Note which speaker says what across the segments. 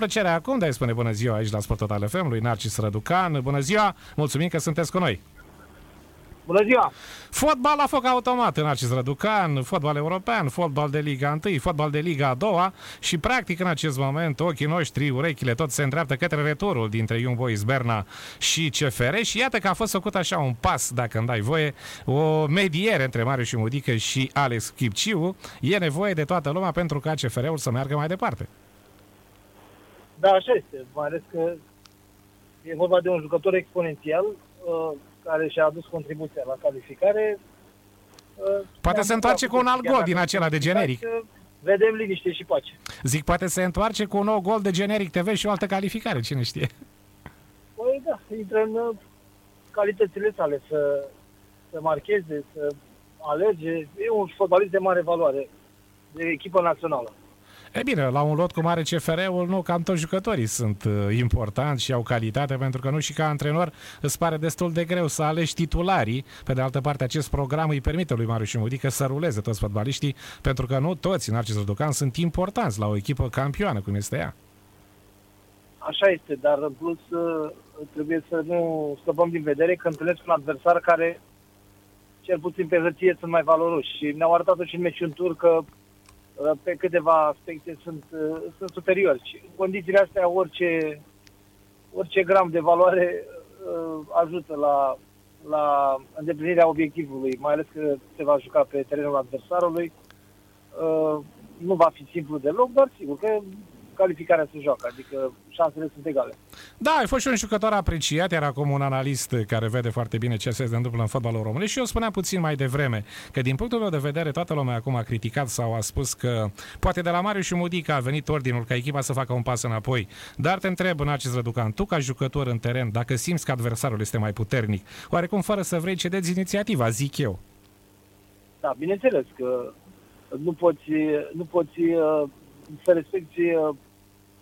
Speaker 1: Plăcerea acum de a spune bună ziua aici la Sport Total FM lui Narcis Răducan. Bună ziua, mulțumim că sunteți cu noi.
Speaker 2: Bună ziua!
Speaker 1: Fotbal la foc automat în acest Răducan, fotbal european, fotbal de Liga 1, fotbal de Liga 2 și practic în acest moment ochii noștri, urechile, tot se îndreaptă către returul dintre Young Boys Berna și CFR și iată că a fost făcut așa un pas, dacă îmi dai voie, o mediere între Marius și Mudică și Alex Chipciu. E nevoie de toată lumea pentru ca CFR-ul să meargă mai departe.
Speaker 2: Da, așa este, mai ales că e vorba de un jucător exponențial uh, care și-a adus contribuția la calificare.
Speaker 1: Uh, poate se întoarce cu un alt gol din acela de generic.
Speaker 2: Vedem liniște și pace.
Speaker 1: Zic, poate se întoarce cu un nou gol de generic TV și o altă calificare, cine știe.
Speaker 2: Păi da, intră în uh, calitățile sale să, să marcheze, să alerge. E un fotbalist de mare valoare, de echipă națională.
Speaker 1: E bine, la un lot cum are CFR-ul, nu, cam toți jucătorii sunt uh, importanți și au calitate, pentru că nu și ca antrenor îți pare destul de greu să alegi titularii. Pe de altă parte, acest program îi permite lui Marius Mudică să ruleze toți fotbaliștii, pentru că nu toți în acest Răducan sunt importanți la o echipă campioană, cum este ea.
Speaker 2: Așa este, dar în plus uh, trebuie să nu scăpăm din vedere că întâlnesc un adversar care cel puțin pe hârtie sunt mai valoroși și ne-au arătat și în meciul tur că Uh, pe câteva aspecte sunt, uh, sunt superiori. Și în condițiile astea orice, orice gram de valoare uh, ajută la, la îndeplinirea obiectivului, mai ales că se va juca pe terenul adversarului. Nu va fi simplu deloc, dar sigur că calificarea se joacă, adică șansele sunt egale.
Speaker 1: Da, ai fost și un jucător apreciat, era acum un analist care vede foarte bine ce se întâmplă în fotbalul românesc și eu spuneam puțin mai devreme că din punctul meu de vedere toată lumea acum a criticat sau a spus că poate de la Mariu și Mudica a venit ordinul ca echipa să facă un pas înapoi. Dar te întreb în acest răducan, tu ca jucător în teren, dacă simți că adversarul este mai puternic, oarecum fără să vrei cedeți inițiativa, zic eu.
Speaker 2: Da, bineînțeles că nu poți, nu poți uh, să respecti uh,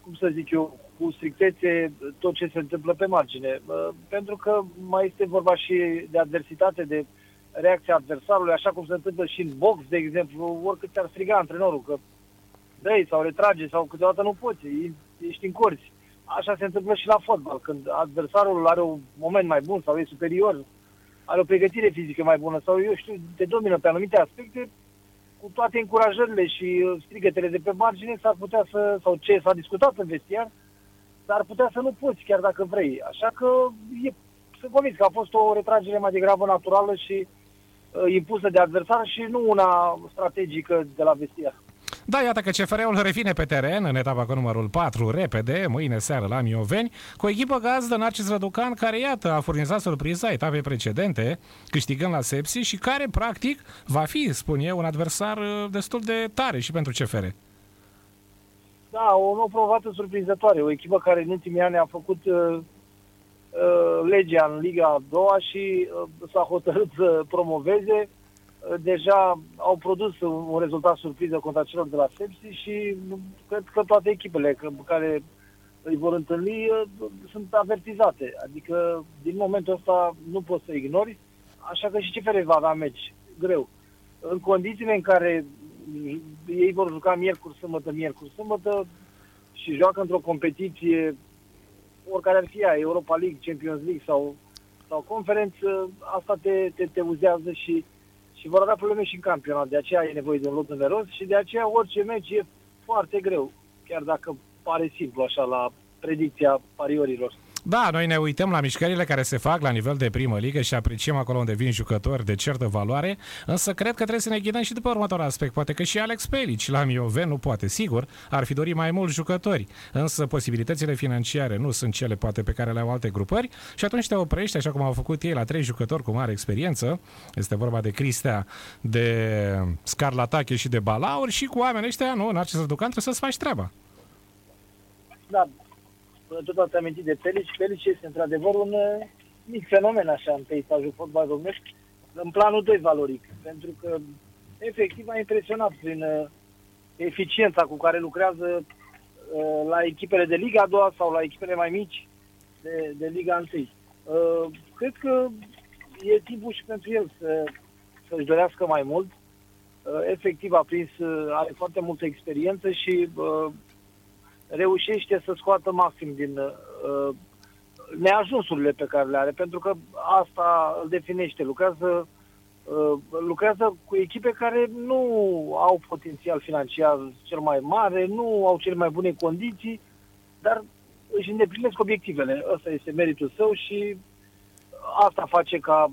Speaker 2: cum să zic eu, cu strictețe tot ce se întâmplă pe margine. Pentru că mai este vorba și de adversitate, de reacția adversarului, așa cum se întâmplă și în box, de exemplu, oricât ți-ar striga antrenorul, că dai sau retrage sau câteodată nu poți, ești în corzi. Așa se întâmplă și la fotbal, când adversarul are un moment mai bun sau e superior, are o pregătire fizică mai bună sau, eu știu, te domină pe anumite aspecte, cu toate încurajările și uh, strigătele de pe margine, s-ar putea să, sau ce s-a discutat în vestiar, s-ar putea să nu poți, chiar dacă vrei. Așa că e, sunt convins că a fost o retragere mai degrabă naturală și uh, impusă de adversar și nu una strategică de la vestiar.
Speaker 1: Da, iată că CFR-ul revine pe teren în etapa cu numărul 4, repede, mâine seară la Mioveni, cu o echipă gazdă Narcis Răducan, care, iată, a furnizat surpriza etapei precedente, câștigând la Sepsi și care, practic, va fi, spun eu, un adversar uh, destul de tare și pentru CFR.
Speaker 2: Da, o nouă provată surprinzătoare. O echipă care în ultimii ani a făcut uh, uh, legea în Liga a doua și uh, s-a hotărât să promoveze deja au produs un rezultat surpriză contra celor de la Sepsi și cred că toate echipele care îi vor întâlni uh, sunt avertizate. Adică din momentul ăsta nu poți să ignori, așa că și CFR va avea meci greu. În condițiile în care ei vor juca miercuri, sâmbătă, miercuri, sâmbătă și joacă într-o competiție oricare ar fi ea, Europa League, Champions League sau, sau conferență, asta te, te, te uzează și și vor avea probleme și în campionat. De aceea e nevoie de un lot numeros și de aceea orice meci e foarte greu, chiar dacă pare simplu așa la predicția pariorilor.
Speaker 1: Da, noi ne uităm la mișcările care se fac la nivel de primă ligă și apreciem acolo unde vin jucători de certă valoare, însă cred că trebuie să ne ghidăm și după următorul aspect. Poate că și Alex Pelici la Miove nu poate, sigur, ar fi dorit mai mulți jucători, însă posibilitățile financiare nu sunt cele poate pe care le au alte grupări și atunci te oprești, așa cum au făcut ei, la trei jucători cu mare experiență, este vorba de Cristea, de Scarlatache și de Balaur și cu oamenii ăștia, nu, în acest ducan trebuie să-ți faci treaba.
Speaker 2: Da, tot ați amintit de Pelici. Pelici este într-adevăr un uh, mic fenomen așa în peisajul fotbal românesc, în planul 2 valoric, pentru că efectiv a impresionat prin uh, eficiența cu care lucrează uh, la echipele de Liga a doua sau la echipele mai mici de, de Liga 1. Uh, cred că e timpul și pentru el să, să-și dorească mai mult. Uh, efectiv a prins, uh, are foarte multă experiență și uh, reușește să scoată maxim din uh, neajunsurile pe care le are, pentru că asta îl definește. Lucrează, uh, lucrează cu echipe care nu au potențial financiar cel mai mare, nu au cele mai bune condiții, dar își îndeplinesc obiectivele. Ăsta este meritul său și asta face ca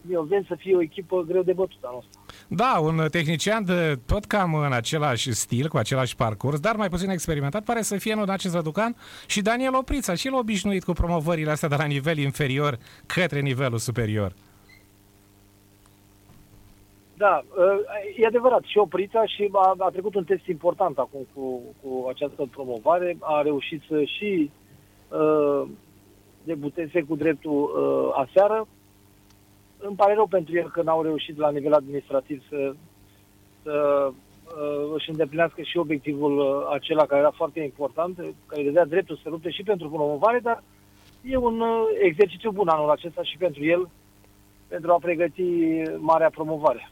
Speaker 2: Mioven să fie o echipă greu de bătut anul ăsta.
Speaker 1: Da, un tehnician de tot cam în același stil, cu același parcurs, dar mai puțin experimentat, pare să fie în acest Răducan și Daniel Oprița, și el obișnuit cu promovările astea de la nivel inferior către nivelul superior.
Speaker 2: Da, e adevărat. Și Oprița și a, a trecut un test important acum cu, cu această promovare. A reușit să și uh, debuteze cu dreptul uh, aseară îmi pare rău pentru el că n-au reușit la nivel administrativ să, să uh, își îndeplinească și obiectivul uh, acela care era foarte important, care îi dădea dreptul să lupte și pentru promovare, dar e un uh, exercițiu bun anul acesta și pentru el, pentru a pregăti marea promovare.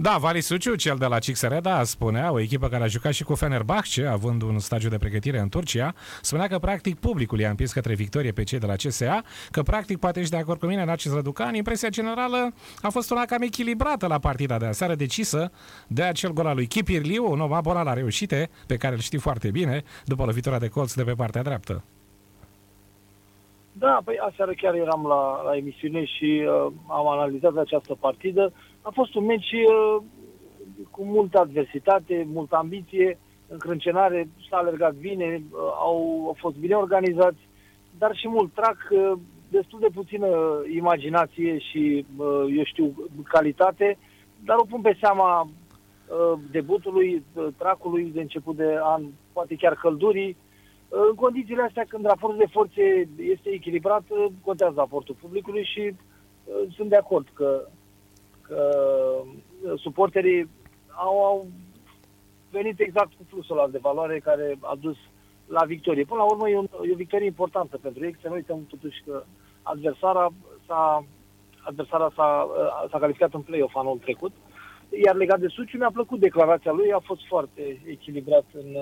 Speaker 1: Da, Vali Suciu, cel de la Cixereda, spunea, o echipă care a jucat și cu Fenerbahce, având un stagiu de pregătire în Turcia, spunea că practic publicul i-a împins către victorie pe cei de la CSA, că practic poate ești de acord cu mine în acest Răducan, impresia generală a fost una cam echilibrată la partida de aseară, decisă de acel gol al lui Chipirliu, un om abonat la reușite, pe care îl știi foarte bine, după lovitura de colț de pe partea dreaptă.
Speaker 2: Da, păi aseară chiar eram la, la emisiune și uh, am analizat această partidă. A fost un meci uh, cu multă adversitate, multă ambiție, încrâncenare, s-a alergat bine, uh, au, au fost bine organizați, dar și mult trac, uh, destul de puțină imaginație și, uh, eu știu, calitate, dar o pun pe seama uh, debutului, uh, tracului de început de an, poate chiar căldurii, în condițiile astea, când raportul de forțe este echilibrat, contează aportul publicului și uh, sunt de acord că, că uh, suporterii au, au venit exact cu fluxul ăla de valoare care a dus la victorie. Până la urmă e, un, e o victorie importantă pentru ei, să nu uităm totuși că adversara s-a, adversara s-a, uh, s-a calificat în play-off anul trecut. Iar legat de Suciu, mi-a plăcut declarația lui, a fost foarte echilibrat în,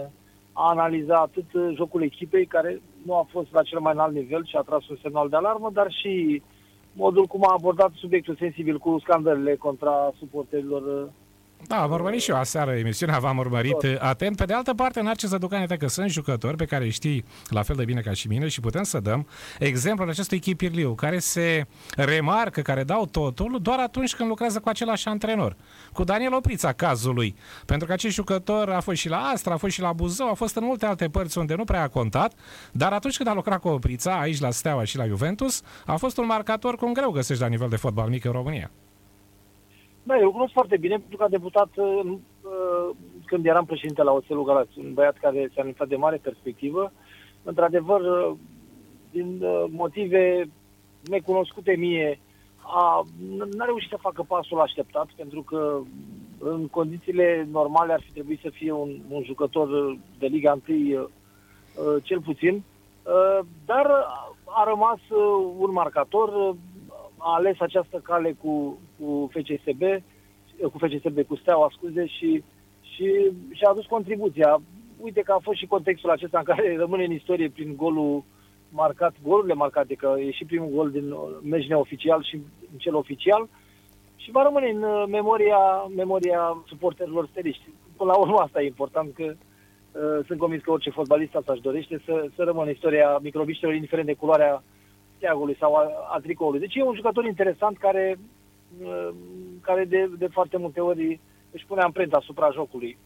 Speaker 2: a analiza atât jocul echipei, care nu a fost la cel mai înalt nivel și a tras un semnal de alarmă, dar și modul cum a abordat subiectul sensibil cu scandările contra suporterilor
Speaker 1: da, am urmărit și eu aseară emisiunea, v-am urmărit Tot. atent. Pe de altă parte, în acest Ducane, că sunt jucători pe care știi la fel de bine ca și mine și putem să dăm exemplul acestui Chipirliu, care se remarcă, care dau totul doar atunci când lucrează cu același antrenor. Cu Daniel Oprița, cazul lui. Pentru că acest jucător a fost și la Astra, a fost și la Buzău, a fost în multe alte părți unde nu prea a contat, dar atunci când a lucrat cu Oprița, aici la Steaua și la Juventus, a fost un marcator cum greu găsești la nivel de fotbal mic în România.
Speaker 2: Da, eu cunosc foarte bine, pentru că a debutat uh, uh, când eram președinte la Oțelul Galați, un băiat care s-a anunțat de mare perspectivă. Într-adevăr, uh, din uh, motive necunoscute mie, a, n-a reușit să facă pasul așteptat, pentru că în condițiile normale ar fi trebuit să fie un, un jucător de Liga 1 uh, uh, cel puțin, uh, dar a rămas uh, un marcator, uh, a ales această cale cu, cu FCSB, cu FCSB, cu Steaua, scuze, și, și și-a adus contribuția. Uite că a fost și contextul acesta în care rămâne în istorie prin golul marcat, golurile marcate, că e și primul gol din meci neoficial și în cel oficial, și va rămâne în uh, memoria, memoria suporterilor steliști. Până la urmă asta e important, că uh, sunt convins că orice fotbalist asta își dorește să, să rămână istoria microbiștilor, indiferent de culoarea steagului sau a, a tricoului. Deci e un jucător interesant care, uh, care de, de foarte multe ori își pune amprenta asupra jocului.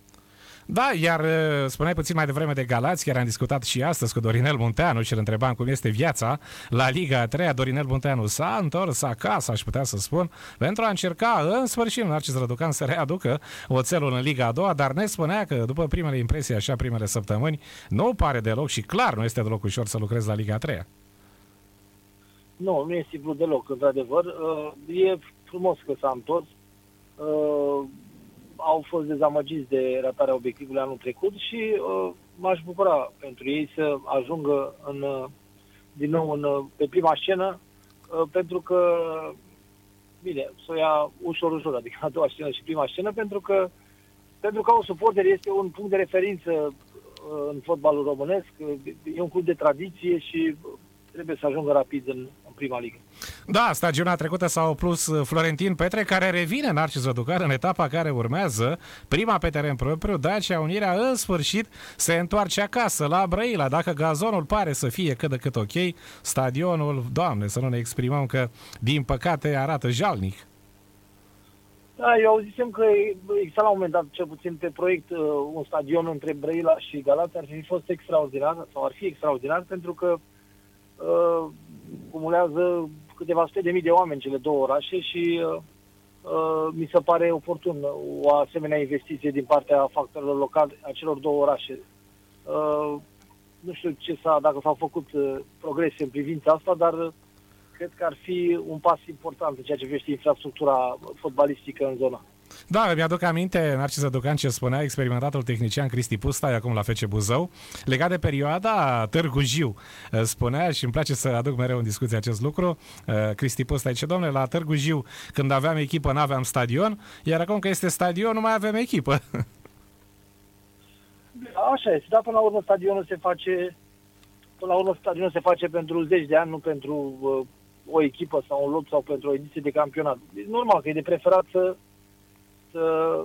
Speaker 1: Da, iar uh, spuneai puțin mai devreme de Galați, chiar am discutat și astăzi cu Dorinel Munteanu și îl întrebam cum este viața la Liga 3 Dorinel Munteanu s-a întors acasă, aș putea să spun, pentru a încerca în sfârșit în Narcis Răducan să readucă oțelul în Liga a doua, dar ne spunea că după primele impresii, așa primele săptămâni, nu pare deloc și clar nu este deloc ușor să lucrezi la Liga 3
Speaker 2: nu, nu e simplu deloc, într-adevăr. Uh, e frumos că s-a întors. Uh, au fost dezamăgiți de ratarea obiectivului anul trecut și uh, m-aș bucura pentru ei să ajungă în, din nou în, pe prima scenă, pentru că, bine, să o ia ușor, ușor, adică a doua scenă și prima scenă, pentru că pentru că un suporter este un punct de referință în fotbalul românesc. E un club de tradiție și trebuie să ajungă rapid în, în prima ligă.
Speaker 1: Da, stagiunea trecută s-a opus Florentin Petre, care revine în Narcis Răducar în etapa care urmează, prima pe teren propriu, Dacia Unirea în sfârșit se întoarce acasă la Brăila. Dacă gazonul pare să fie cât de cât ok, stadionul, doamne, să nu ne exprimăm că din păcate arată jalnic.
Speaker 2: Da, eu auzisem că exista la un moment dat, cel puțin pe proiect, uh, un stadion între Brăila și Galați ar fi fost extraordinar, sau ar fi extraordinar, pentru că uh, cumulează câteva sute de mii de oameni cele două orașe și uh, uh, mi se pare oportun o asemenea investiție din partea factorilor locali a celor două orașe. Uh, nu știu ce s-a, dacă s-au făcut uh, progrese în privința asta, dar uh, cred că ar fi un pas important în ceea ce privește infrastructura fotbalistică în zona.
Speaker 1: Da, mi-aduc aminte, Narcis Ducan, ce spunea experimentatul tehnician Cristi Pusta, acum la FC Buzău, legat de perioada Târgu Jiu. Spunea și îmi place să aduc mereu în discuție acest lucru. Cristi Pusta zice, domnule, la Târgu Jiu, când aveam echipă, n-aveam stadion, iar acum că este stadion, nu mai avem echipă.
Speaker 2: Așa este, dar până la urmă stadionul se face până la urmă stadionul se face pentru zeci de ani, nu pentru uh, o echipă sau un lot sau pentru o ediție de campionat. E normal că e de preferat să, să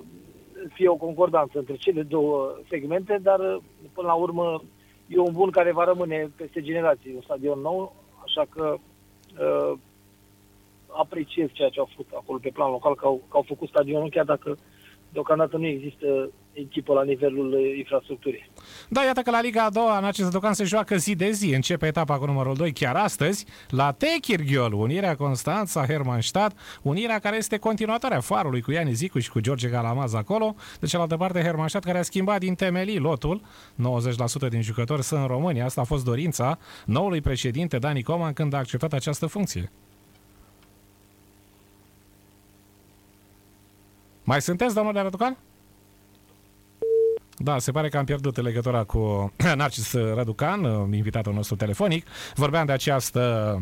Speaker 2: fie o concordanță între cele două segmente, dar până la urmă e un bun care va rămâne peste generații, un stadion nou, așa că uh, apreciez ceea ce au făcut acolo pe plan local, că au, că au făcut stadionul, chiar dacă deocamdată nu există echipă la nivelul uh, infrastructurii.
Speaker 1: Da, iată că la Liga a doua, în acest docan se joacă zi de zi. Începe etapa cu numărul 2 chiar astăzi, la Techirghiol, Unirea Constanța, Hermannstadt, Unirea care este continuatoarea farului cu Iani Zicu și cu George Galamaz acolo. De cealaltă parte, Hermannstadt care a schimbat din temelii lotul. 90% din jucători sunt în România. Asta a fost dorința noului președinte Dani Coman când a acceptat această funcție. Mai sunteți, domnule Răducan? Da, se pare că am pierdut legătura cu Narcis Răducan, invitatul nostru telefonic. Vorbeam de această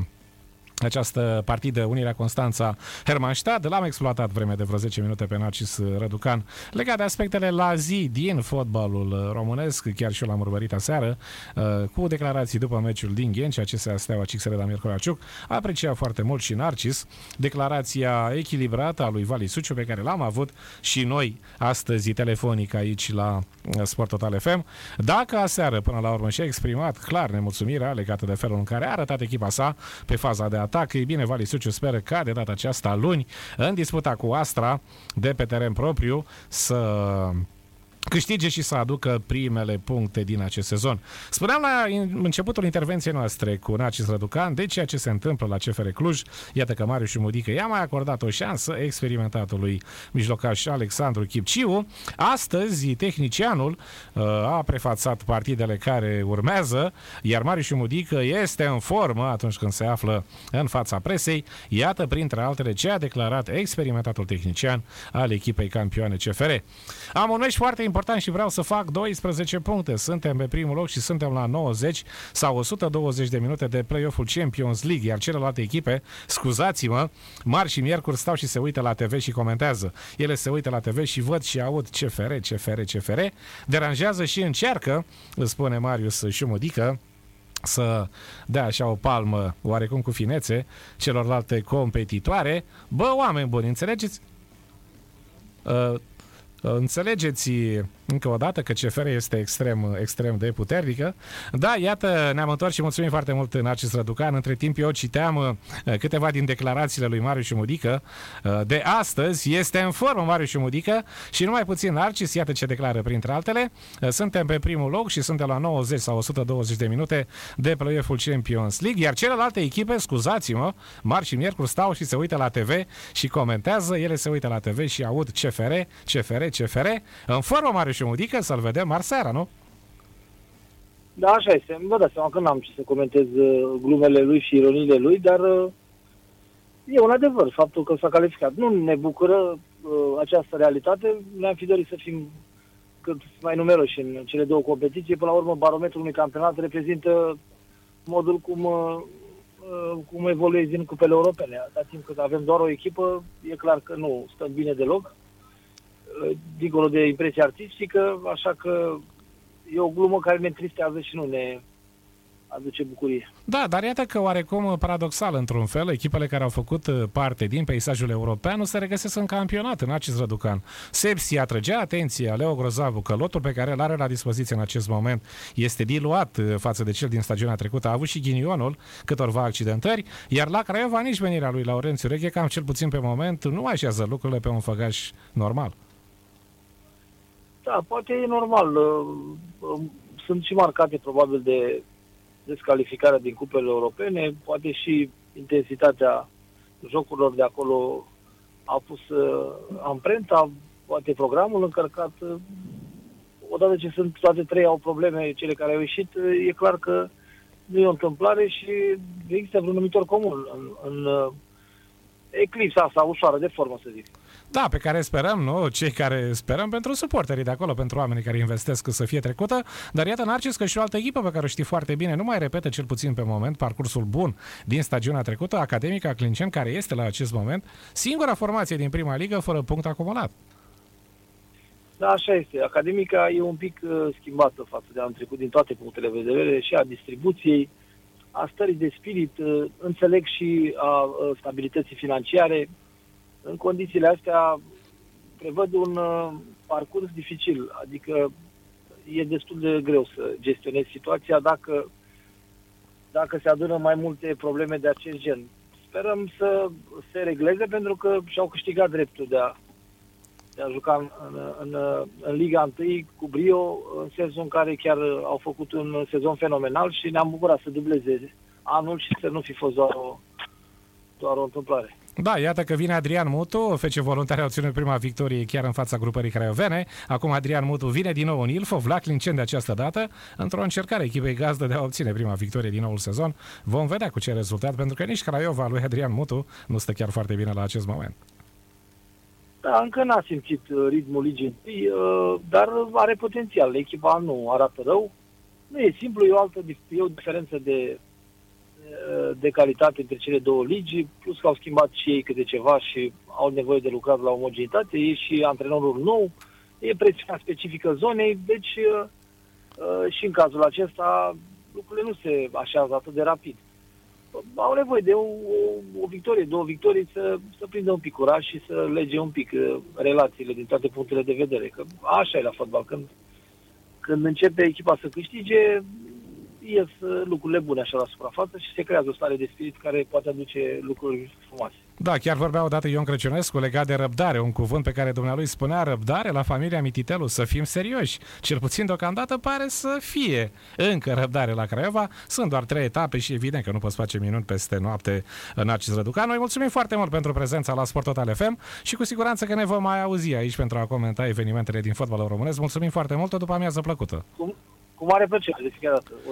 Speaker 1: această partidă Unirea Constanța Hermannstadt. L-am exploatat vreme de vreo 10 minute pe Narcis Răducan legat de aspectele la zi din fotbalul românesc, chiar și eu l-am urmărit aseară, uh, cu declarații după meciul din Ghencea, acestea Steaua Cixere Damir Coraciuc. A apreciat foarte mult și Narcis declarația echilibrată a lui Vali Suciu pe care l-am avut și noi astăzi telefonic aici la uh, Sport Total FM. Dacă aseară până la urmă și-a exprimat clar nemulțumirea legată de felul în care a arătat echipa sa pe faza de atac. Ei bine, Vali Suciu speră ca de data aceasta luni, în disputa cu Astra, de pe teren propriu, să câștige și să aducă primele puncte din acest sezon. Spuneam la începutul intervenției noastre cu Nacis Răducan de ceea ce se întâmplă la CFR Cluj. Iată că Marius Mudică i-a mai acordat o șansă experimentatului mijlocaș Alexandru Chipciu. Astăzi, tehnicianul uh, a prefațat partidele care urmează, iar Marius Mudică este în formă atunci când se află în fața presei. Iată, printre altele, ce a declarat experimentatul tehnician al echipei campioane CFR. Am un meci foarte important și vreau să fac 12 puncte. Suntem pe primul loc și suntem la 90 sau 120 de minute de play-off-ul Champions League, iar celelalte echipe, scuzați-mă, mari și miercuri stau și se uită la TV și comentează. Ele se uită la TV și văd și aud CFR, CFR, CFR. Deranjează și încearcă, spune Marius Șumodică, să dea așa o palmă oarecum cu finețe celorlalte competitoare. Bă, oameni buni, înțelegeți? Uh, înțelegeți încă o dată că CFR este extrem, extrem de puternică. Da, iată, ne-am întors și mulțumim foarte mult Narcis Răducan. Între timp eu citeam uh, câteva din declarațiile lui Marius Mudică uh, de astăzi. Este în formă Marius Mudică și numai puțin Narcis, iată ce declară printre altele. Uh, suntem pe primul loc și suntem la 90 sau 120 de minute de play-off-ul Champions League, iar celelalte echipe, scuzați-mă, marți și miercuri stau și se uită la TV și comentează, ele se uită la TV și aud CFR, CFR, CFR. În formă Marius și Mudică să-l vedem marseara, nu?
Speaker 2: Da, așa este. Vă dați seama că n-am ce să comentez uh, glumele lui și ironiile lui, dar uh, e un adevăr faptul că s-a calificat. Nu ne bucură uh, această realitate. Ne-am fi dorit să fim cât mai numeroși în cele două competiții. Până la urmă, barometrul unui campionat reprezintă modul cum, uh, uh cum evoluezi din cupele europene. Atâta timp cât avem doar o echipă, e clar că nu stăm bine deloc dincolo de impresia artistică, așa că e o glumă care ne tristează și nu ne aduce bucurie.
Speaker 1: Da, dar iată că oarecum paradoxal, într-un fel, echipele care au făcut uh, parte din peisajul european nu se regăsesc în campionat în acest răducan. Sepsi atrăgea atenția Leo Grozavu că lotul pe care îl are la dispoziție în acest moment este diluat uh, față de cel din stagiunea trecută. A avut și ghinionul câtorva accidentări, iar la Craiova nici venirea lui Laurențiu Reche, cam cel puțin pe moment, nu așează lucrurile pe un făgaș normal.
Speaker 2: Da, poate e normal. Uh, sunt și marcate probabil de descalificarea din cupele europene, poate și intensitatea jocurilor de acolo a pus uh, amprenta, poate programul încărcat. Uh, odată ce sunt toate trei au probleme, cele care au ieșit, uh, e clar că nu e o întâmplare și există vreun numitor comun în, în uh, eclipsa asta ușoară de formă, să zic.
Speaker 1: Da, pe care sperăm, nu? Cei care sperăm pentru suporterii de acolo, pentru oamenii care investesc să fie trecută, dar iată Narcis că și o altă echipă pe care o știi foarte bine, nu mai repetă cel puțin pe moment parcursul bun din stagiunea trecută, Academica Clincen, care este la acest moment singura formație din prima ligă fără punct acumulat.
Speaker 2: Da, așa este. Academica e un pic uh, schimbată față de anul trecut din toate punctele de vedere și a distribuției, a stării de spirit, uh, înțeleg și a uh, stabilității financiare. În condițiile astea prevăd un uh, parcurs dificil, adică e destul de greu să gestionezi situația dacă, dacă se adună mai multe probleme de acest gen. Sperăm să se regleze pentru că și-au câștigat dreptul de a, de a juca în, în, în, în Liga 1 cu brio, în sensul în care chiar au făcut un sezon fenomenal și ne-am bucurat să dubleze anul și să nu fi fost doar o, doar o întâmplare.
Speaker 1: Da, iată că vine Adrian Mutu, fece voluntari a obținut prima victorie chiar în fața grupării craiovene. Acum Adrian Mutu vine din nou în Ilfov, la Clincen de această dată, într-o încercare echipei gazdă de a obține prima victorie din noul sezon. Vom vedea cu ce rezultat, pentru că nici Craiova lui Adrian Mutu nu stă chiar foarte bine la acest moment.
Speaker 2: Da, încă n-a simțit uh, ritmul ligii, uh, dar are potențial. Echipa nu arată rău. Nu e simplu, e o altă dif- e o diferență de, uh, de calitate între cele două ligi, plus că au schimbat și ei câte ceva și au nevoie de lucrat la omogenitate, e și antrenorul nou, e presiunea specifică zonei, deci uh, uh, și în cazul acesta lucrurile nu se așează atât de rapid. Au nevoie de o, o, o victorie, două victorii să, să prindă un pic curaj și să lege un pic uh, relațiile din toate punctele de vedere. Că așa e la fotbal. Când, când începe echipa să câștige, ies uh, lucrurile bune așa la suprafață și se creează o stare de spirit care poate aduce lucruri frumoase.
Speaker 1: Da, chiar vorbea odată Ion Crăciunescu legat de răbdare, un cuvânt pe care dumnealui spunea răbdare la familia Mititelu, să fim serioși. Cel puțin deocamdată pare să fie încă răbdare la Craiova. Sunt doar trei etape și evident că nu poți face minuni peste noapte în acest răducan. Noi mulțumim foarte mult pentru prezența la Sport Total FM și cu siguranță că ne vom mai auzi aici pentru a comenta evenimentele din fotbalul românesc. Mulțumim foarte mult, o după amiază plăcută.
Speaker 2: Cu, cu mare plăcere, de fiecare dată. O